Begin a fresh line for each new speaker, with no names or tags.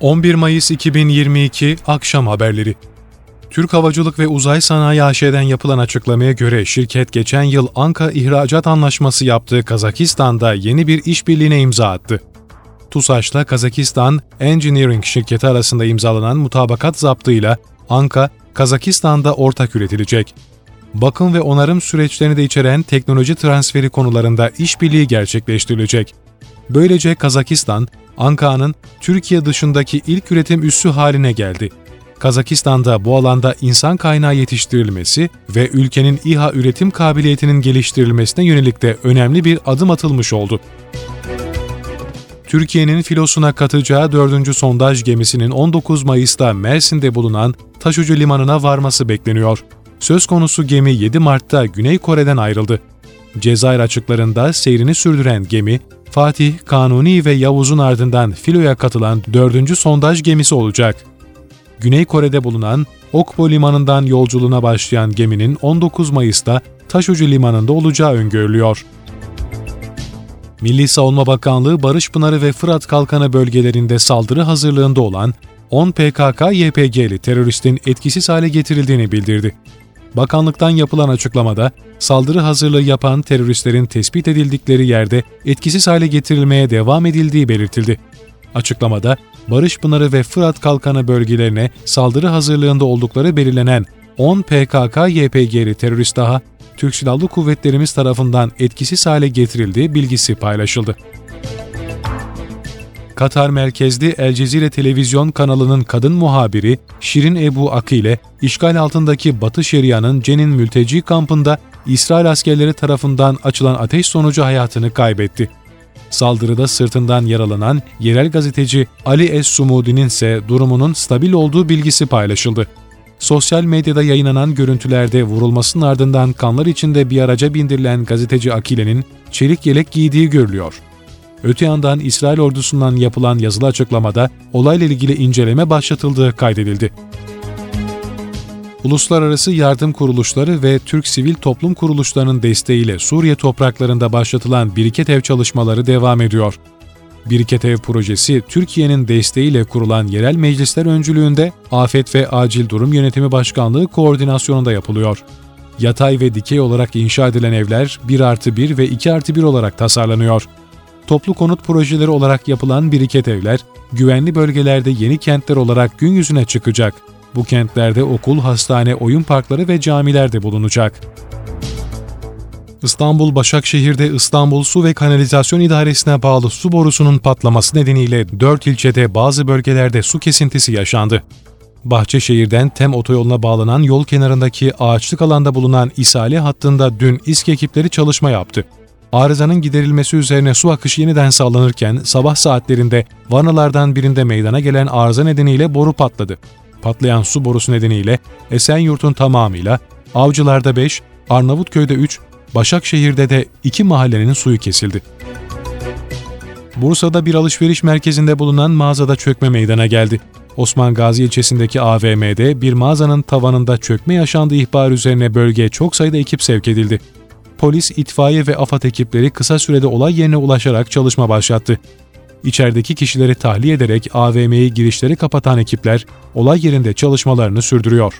11 Mayıs 2022 Akşam Haberleri Türk Havacılık ve Uzay Sanayi AŞ'den yapılan açıklamaya göre şirket geçen yıl Anka ihracat anlaşması yaptığı Kazakistan'da yeni bir işbirliğine imza attı. TUSAŞ'la Kazakistan Engineering şirketi arasında imzalanan mutabakat zaptıyla Anka, Kazakistan'da ortak üretilecek. Bakım ve onarım süreçlerini de içeren teknoloji transferi konularında işbirliği gerçekleştirilecek. Böylece Kazakistan, Anka'nın Türkiye dışındaki ilk üretim üssü haline geldi. Kazakistan'da bu alanda insan kaynağı yetiştirilmesi ve ülkenin İHA üretim kabiliyetinin geliştirilmesine yönelik de önemli bir adım atılmış oldu. Türkiye'nin filosuna katacağı 4. sondaj gemisinin 19 Mayıs'ta Mersin'de bulunan Taşucu Limanı'na varması bekleniyor. Söz konusu gemi 7 Mart'ta Güney Kore'den ayrıldı. Cezayir açıklarında seyrini sürdüren gemi, Fatih, Kanuni ve Yavuz'un ardından filoya katılan 4. sondaj gemisi olacak. Güney Kore'de bulunan Okpo Limanı'ndan yolculuğuna başlayan geminin 19 Mayıs'ta Taşucu Limanı'nda olacağı öngörülüyor. Milli Savunma Bakanlığı Barış Pınarı ve Fırat Kalkanı bölgelerinde saldırı hazırlığında olan 10 PKK-YPG'li teröristin etkisiz hale getirildiğini bildirdi. Bakanlıktan yapılan açıklamada, saldırı hazırlığı yapan teröristlerin tespit edildikleri yerde etkisiz hale getirilmeye devam edildiği belirtildi. Açıklamada, Barış Pınarı ve Fırat Kalkanı bölgelerine saldırı hazırlığında oldukları belirlenen 10 PKK-YPG'li terörist daha Türk Silahlı Kuvvetlerimiz tarafından etkisiz hale getirildiği bilgisi paylaşıldı. Katar merkezli El Cezire televizyon kanalının kadın muhabiri Şirin Ebu Akile, işgal altındaki Batı Şeria'nın Cenin mülteci kampında İsrail askerleri tarafından açılan ateş sonucu hayatını kaybetti. Saldırıda sırtından yaralanan yerel gazeteci Ali Es-Sumudi'nin ise durumunun stabil olduğu bilgisi paylaşıldı. Sosyal medyada yayınlanan görüntülerde vurulmasının ardından kanlar içinde bir araca bindirilen gazeteci Akile'nin çelik yelek giydiği görülüyor. Öte yandan İsrail ordusundan yapılan yazılı açıklamada olayla ilgili inceleme başlatıldığı kaydedildi. Uluslararası yardım kuruluşları ve Türk sivil toplum kuruluşlarının desteğiyle Suriye topraklarında başlatılan biriket ev çalışmaları devam ediyor. Biriket Ev projesi, Türkiye'nin desteğiyle kurulan yerel meclisler öncülüğünde Afet ve Acil Durum Yönetimi Başkanlığı koordinasyonunda yapılıyor. Yatay ve dikey olarak inşa edilen evler 1 artı 1 ve 2 artı 1 olarak tasarlanıyor. Toplu konut projeleri olarak yapılan biriket evler, güvenli bölgelerde yeni kentler olarak gün yüzüne çıkacak. Bu kentlerde okul, hastane, oyun parkları ve camiler de bulunacak. İstanbul Başakşehir'de İstanbul Su ve Kanalizasyon İdaresi'ne bağlı su borusunun patlaması nedeniyle 4 ilçede bazı bölgelerde su kesintisi yaşandı. Bahçeşehir'den TEM otoyoluna bağlanan yol kenarındaki ağaçlık alanda bulunan isale hattında dün İSK ekipleri çalışma yaptı. Arızanın giderilmesi üzerine su akışı yeniden sağlanırken sabah saatlerinde vanalardan birinde meydana gelen arıza nedeniyle boru patladı. Patlayan su borusu nedeniyle Esenyurt'un tamamıyla Avcılar'da 5, Arnavutköy'de 3, Başakşehir'de de iki mahallenin suyu kesildi. Bursa'da bir alışveriş merkezinde bulunan mağazada çökme meydana geldi. Osman Gazi ilçesindeki AVM'de bir mağazanın tavanında çökme yaşandığı ihbar üzerine bölgeye çok sayıda ekip sevk edildi. Polis, itfaiye ve AFAD ekipleri kısa sürede olay yerine ulaşarak çalışma başlattı. İçerideki kişileri tahliye ederek AVM'yi girişleri kapatan ekipler olay yerinde çalışmalarını sürdürüyor.